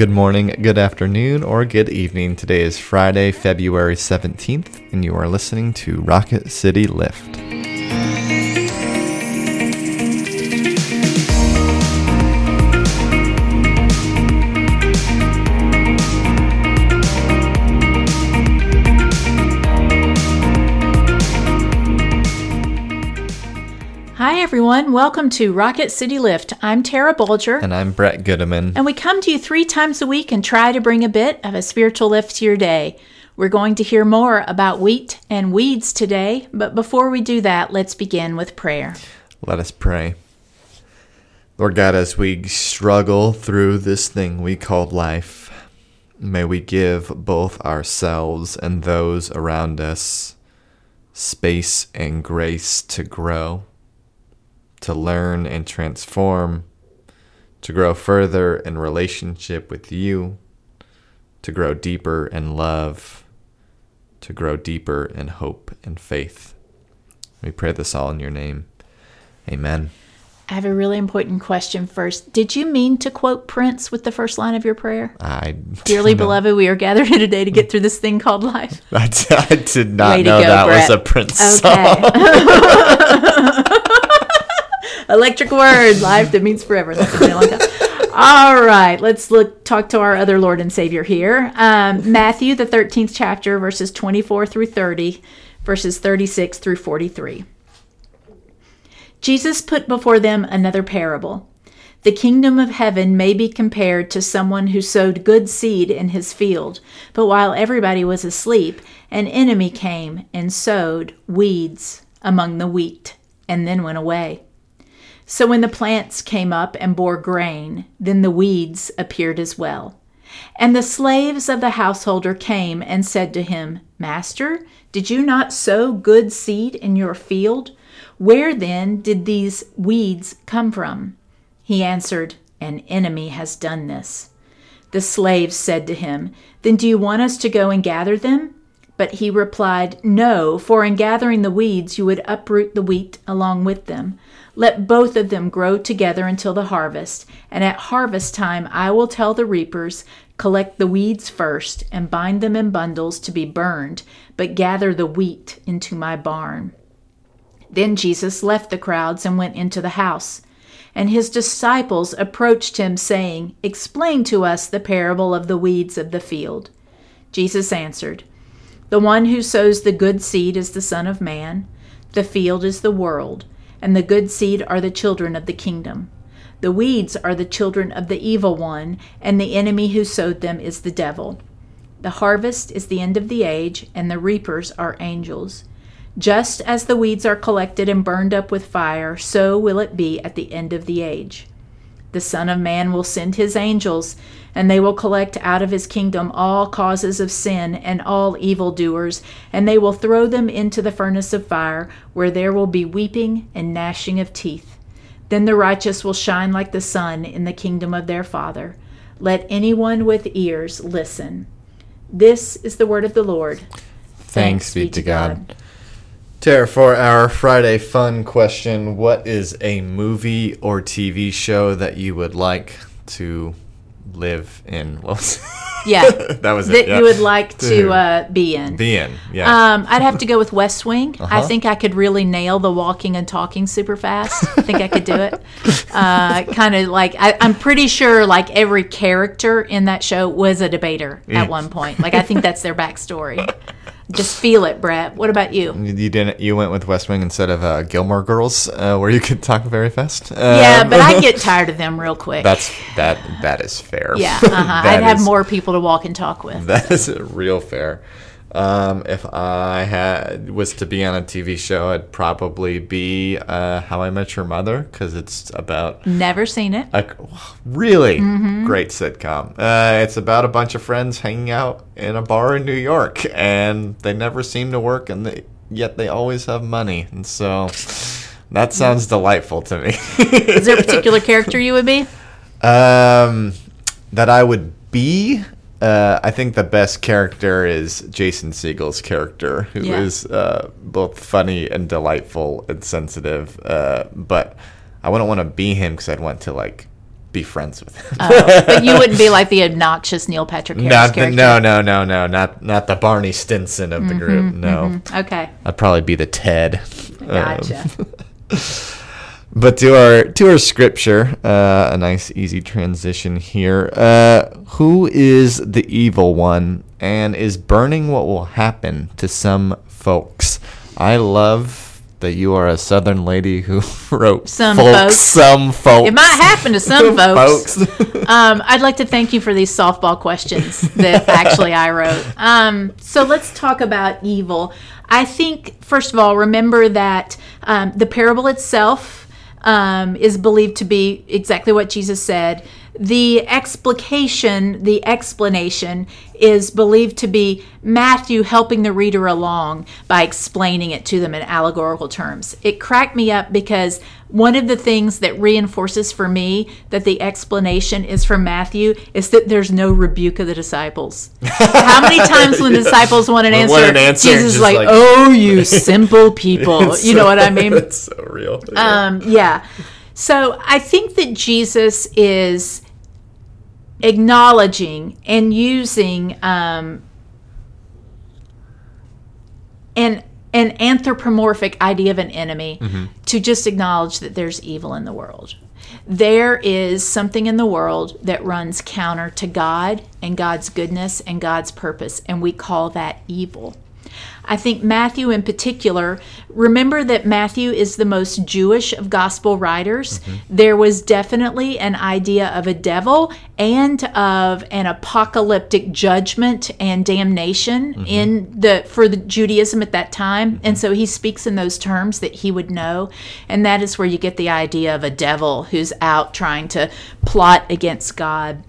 good morning, good afternoon, or good evening. Today is Friday, February 17th, and you are listening to Rocket City Lift. Hi, everyone. Welcome to Rocket City Lift. I'm Tara Bulger. And I'm Brett Goodeman. And we come to you three times a week and try to bring a bit of a spiritual lift to your day. We're going to hear more about wheat and weeds today, but before we do that, let's begin with prayer. Let us pray. Lord God, as we struggle through this thing we called life, may we give both ourselves and those around us space and grace to grow to learn and transform, to grow further in relationship with you, to grow deeper in love, to grow deeper in hope and faith. We pray this all in your name. Amen. I have a really important question first. Did you mean to quote Prince with the first line of your prayer? I Dearly beloved, we are gathered here today to get through this thing called life. I did not Way know go, that Brett. was a Prince Okay. song. Electric word, life that means forever. All right, let's look talk to our other Lord and Savior here. Um, Matthew, the 13th chapter, verses 24 through 30, verses 36 through 43. Jesus put before them another parable. The kingdom of heaven may be compared to someone who sowed good seed in his field, but while everybody was asleep, an enemy came and sowed weeds among the wheat, and then went away. So when the plants came up and bore grain, then the weeds appeared as well. And the slaves of the householder came and said to him, Master, did you not sow good seed in your field? Where then did these weeds come from? He answered, An enemy has done this. The slaves said to him, Then do you want us to go and gather them? But he replied, No, for in gathering the weeds you would uproot the wheat along with them. Let both of them grow together until the harvest, and at harvest time I will tell the reapers, Collect the weeds first, and bind them in bundles to be burned, but gather the wheat into my barn. Then Jesus left the crowds and went into the house. And his disciples approached him, saying, Explain to us the parable of the weeds of the field. Jesus answered, The one who sows the good seed is the Son of Man, the field is the world, and the good seed are the children of the kingdom. The weeds are the children of the evil one, and the enemy who sowed them is the devil. The harvest is the end of the age, and the reapers are angels. Just as the weeds are collected and burned up with fire, so will it be at the end of the age. The Son of Man will send his angels, and they will collect out of his kingdom all causes of sin and all evildoers, and they will throw them into the furnace of fire, where there will be weeping and gnashing of teeth. Then the righteous will shine like the sun in the kingdom of their Father. Let anyone with ears listen. This is the word of the Lord. Thanks be to God. Tara, for our Friday fun question, what is a movie or TV show that you would like to live in? What was Yeah. that was that it. yeah. you would like to uh, be in. be in? Yeah. Um, I'd have to go with West Wing. I Uh-huh. think I could really nail the walking and talking super fast. I think I could do it. Uh, kind of like I, I'm pretty sure like every character in that show was a debater Mm. at one point. Like I think that's their backstory. Just feel it, Brett. What about you? you didn't. You went with West Wing instead of uh, Gilmore Girls, uh, where you could talk very fast. Yeah, Um, but I get tired of them real quick. That's that. That is fair. yeah, uh-huh. I'd have more people to walk and talk with. That is real fair. Um, if I had was to be on a TV show, it'd probably be uh, How I Met Your Mother because it's about Never seen it. a really Mm-hmm. great sitcom. Uh, it's about a bunch of friends hanging out in a bar in New York, and they never seem to work, and they, yet they always have money, and so that sounds delightful to me. Is there a particular character you would be? Um, that I would be. Uh, I think the best character is Jason Segel's character, who is Yeah. uh, both funny and delightful and sensitive. Uh, but I wouldn't want to be him because I'd want to like be friends with him. Oh, but you wouldn't be like the obnoxious Neil Patrick Harris not the, character. no, no, no, no, not not the Barney Stinson of the group. No, Okay, I'd probably be the Ted. Um, gotcha. But to our to our scripture, uh, a nice easy transition here. Uh, who is the evil one and is burning what will happen to some folks? I love that you are a Southern lady who wrote Some folks, folks. some folks. it might happen to some folks. folks. Um, I'd like to thank you for these softball questions that actually I wrote. Um, so let's talk about evil. I think, first of all, remember that um, the parable itself um, is believed to be exactly what Jesus said. The explication, the explanation, is believed to be Matthew helping the reader along by explaining it to them in allegorical terms. It cracked me up because one of the things that reinforces for me that the explanation is from Matthew is that there's no rebuke of the disciples. How many times when the disciples want an answer, an answer, Jesus is like, like- "Oh, you simple people," you know what I mean? it's so real. Um, yeah. So I think that Jesus is acknowledging and using um, an an anthropomorphic idea of an enemy to just acknowledge that there's evil in the world. There is something in the world that runs counter to God and God's goodness and God's purpose, and we call that evil. I think Matthew, in particular, remember that Matthew is the most Jewish of gospel writers. Mm-hmm. There was definitely an idea of a devil and of an apocalyptic judgment and damnation mm-hmm. in the for the Judaism at that time, and mm-hmm. so he speaks in those terms that he would know, and that is where you get the idea of a devil who's out trying to plot against God.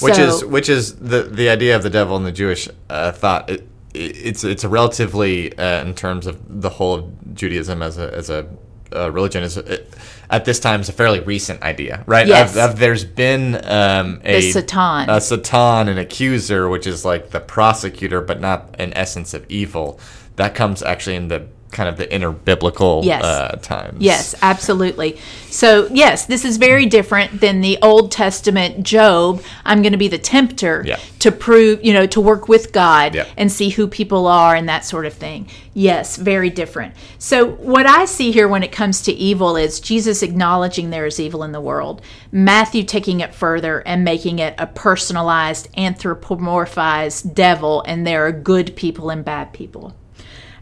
which So- is which is the the idea of the devil in the Jewish uh, thought. It, it's it's a relatively uh, in terms of the whole of Judaism as a as a uh, religion is it, at this time is a fairly recent idea, right? Yes. Of, of there's been um, a Satan. a satan, an accuser, which is like the prosecutor, but not an essence of evil. That comes actually in the kind of the inner biblical Yes. uh, times. Yes, absolutely. So, yes, this is very different than the Old Testament Job. I'm going to be the tempter Yeah. to prove, you know, to work with God Yeah. and see who people are and that sort of thing. Yes, very different. So, what I see here when it comes to evil is Jesus acknowledging there is evil in the world, Matthew taking it further and making it a personalized, anthropomorphized devil, and there are good people and bad people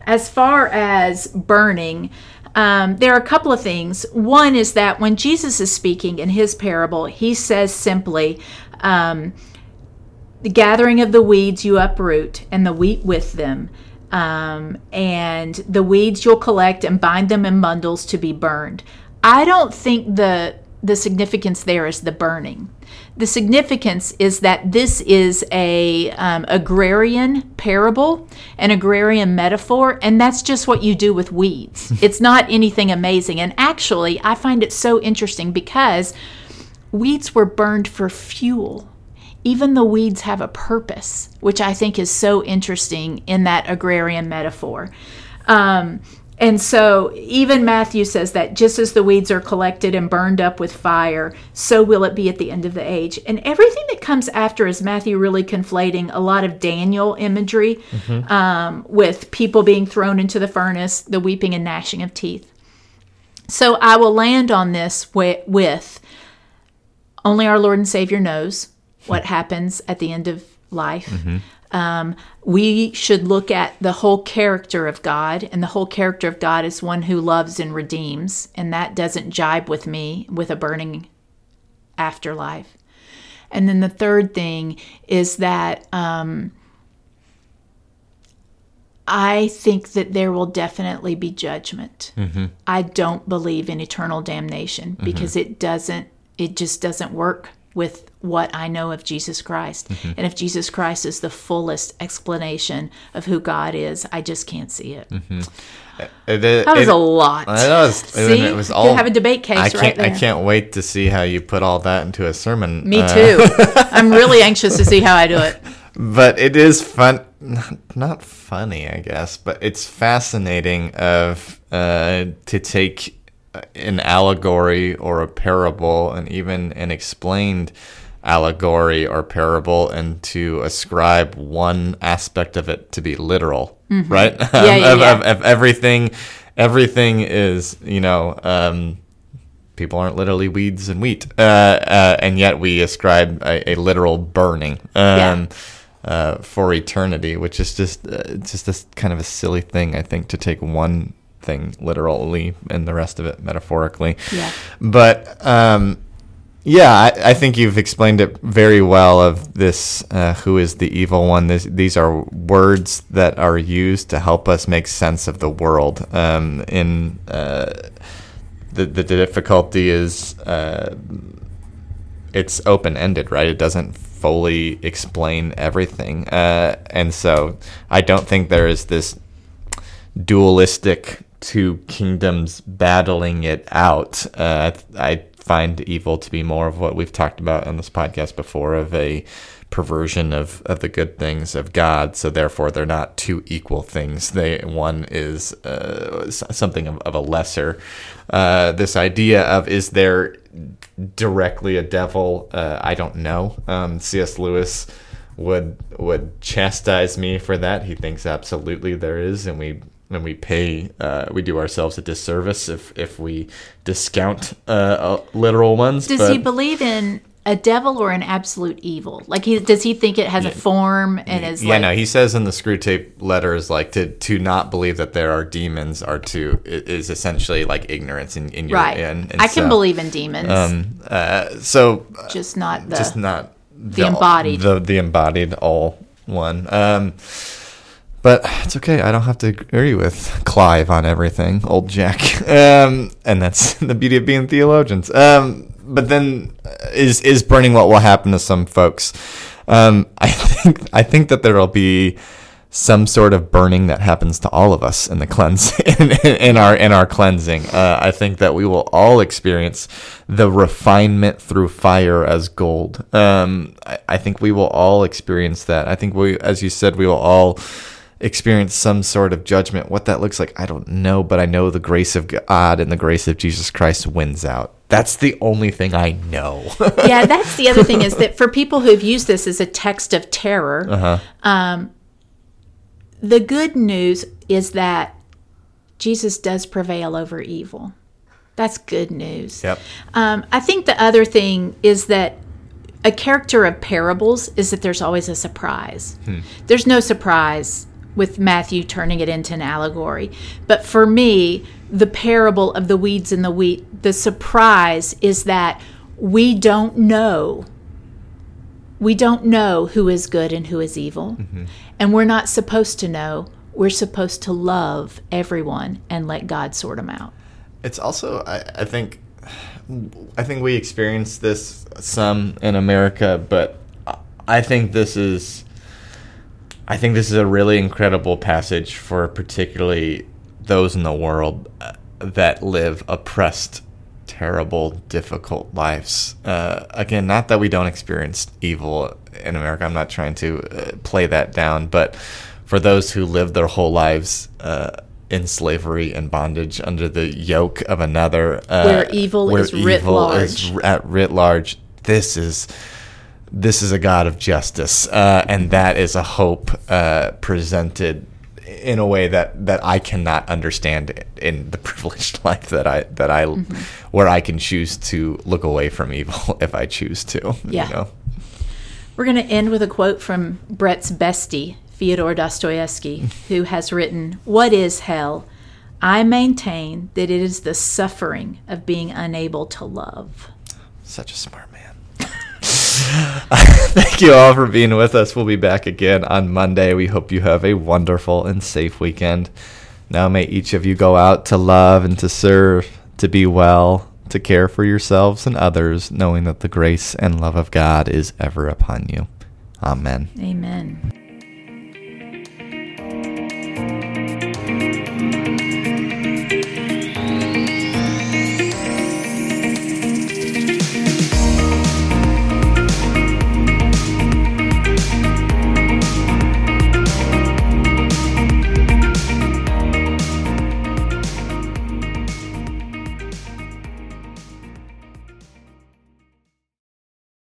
as far as burning, um, there are a couple of things. One is that when Jesus is speaking in his parable, he says simply, um, The gathering of the weeds you uproot, and the wheat with them. Um, and the weeds you'll collect and bind them in bundles to be burned. I don't think the the significance there is the burning. The significance is that this is a um, agrarian parable, an agrarian metaphor, and that's just what you do with weeds. it's not anything amazing. And actually, I find it so interesting because weeds were burned for fuel. Even the weeds have a purpose, which I think is so interesting in that agrarian metaphor. Um, and so, even Matthew says that just as the weeds are collected and burned up with fire, so will it be at the end of the age. And everything that comes after is Matthew really conflating a lot of Daniel imagery um, with people being thrown into the furnace, the weeping and gnashing of teeth. So, I will land on this wi- with only our Lord and Savior knows what happens at the end of life. Um, we should look at the whole character of God, and the whole character of God is one who loves and redeems, and that doesn't jibe with me with a burning afterlife. And then the third thing is that um, I think that there will definitely be judgment. I don't believe in eternal damnation because it doesn't, it just doesn't work with what I know of Jesus Christ. And if Jesus Christ is the fullest explanation of who God is, I just can't see it. It, it, That was it- a lot. I know, it's- See? it was You have a debate case I right can't. I there. can't wait to see how you put all that into a sermon. Me uh, too. I'm really anxious to see how I do it. but it is fun not, not funny i guess but it's fascinating of uh to take an allegory or a parable, and even an explained allegory or parable, and to ascribe one aspect of it to be literal, right? Mm-hmm. Yeah, yeah, of, yeah. Of, of everything, everything is you know. Um, people aren't literally weeds and wheat, uh, uh, and yet we ascribe a, a literal burning um, uh, for eternity, which is just uh, just this kind of a silly thing. I think to take one thing literally and the rest of it metaphorically. Yeah. But um, yeah, I, I think you've explained it very well. Of this, uh, who is the evil one? This, these are words that are used to help us make sense of the world. Um, in uh, the the difficulty is uh, it's open ended, right? It doesn't fully explain everything, uh, and so I don't think there is this dualistic two kingdoms battling it out. Uh, I find evil to be more of what we've talked about on this podcast before of a perversion of, of the good things of God. So therefore, they're not two equal things. They one is uh, something of, of a lesser. Uh, this idea of is there directly a devil? Uh, I don't know. Um, C.S. Lewis would would chastise me for that. He thinks absolutely there is, and we and we pay uh, we do ourselves a disservice if if we discount uh, uh, literal ones. Does but he believe in a devil or an absolute evil? Like, he does he think it has a form and is yeah, like? no. He says in the Screwtape letters, like to to not believe that there are demons are to is essentially like ignorance in, in your right. And, and I can so, believe in demons, Um, uh, so just not the. just not the, embodied. the the embodied all one. Um, but it's okay. I don't have to agree with Clive on everything, old Jack. Um, and that's the beauty of being theologians. Um, but then uh, is is burning what will happen to some folks? Um, I think I think that there will be some sort of burning that happens to all of us in the cleanse in, in our in our cleansing. Uh, I think that we will all experience the refinement through fire as gold. Um, I, I think we will all experience that. I think we, as you said, we will all experience some sort of judgment. What that looks like, I don't know, but I know the grace of God and the grace of Jesus Christ wins out. That's the only thing I know. yeah, that's the other thing is that for people who've used this as a text of terror, Uh-huh. um, the good news is that Jesus does prevail over evil. That's good news. yep. Um, I think the other thing is that a character of parables is that there's always a surprise. There's no surprise with Matthew turning it into an allegory. But for me, the parable of the weeds and the wheat, the surprise is that we don't know. We don't know who is good and who is evil. Mm-hmm. And we're not supposed to know. We're supposed to love everyone and let God sort them out. It's also, I, I think, I think we experience this some in America, but I think this is, I think this is a really incredible passage for particularly those in the world uh, that live oppressed, terrible, difficult lives. Uh, again, not that we don't experience evil in America. I'm not trying to uh, play that down, but for those who live their whole lives uh, in slavery and bondage under the yoke of another, uh, Where evil is writ is large. at writ large. This is this is a God of justice, uh, and that is a hope uh, presented in a way that, that I cannot understand in the privileged life that I that I Mm-hmm. where I can choose to look away from evil if I choose to. Yeah. You know? We're going to end with a quote from Brett's bestie, Fyodor Dostoevsky, who has written, What is hell? I maintain that it is the suffering of being unable to love. Such a smart man. Thank you all for being with us. We'll be back again on Monday. We hope you have a wonderful and safe weekend. Now, may each of you go out to love and to serve, to be well, to care for yourselves and others, knowing that the grace and love of God is ever upon you. Amen. Amen.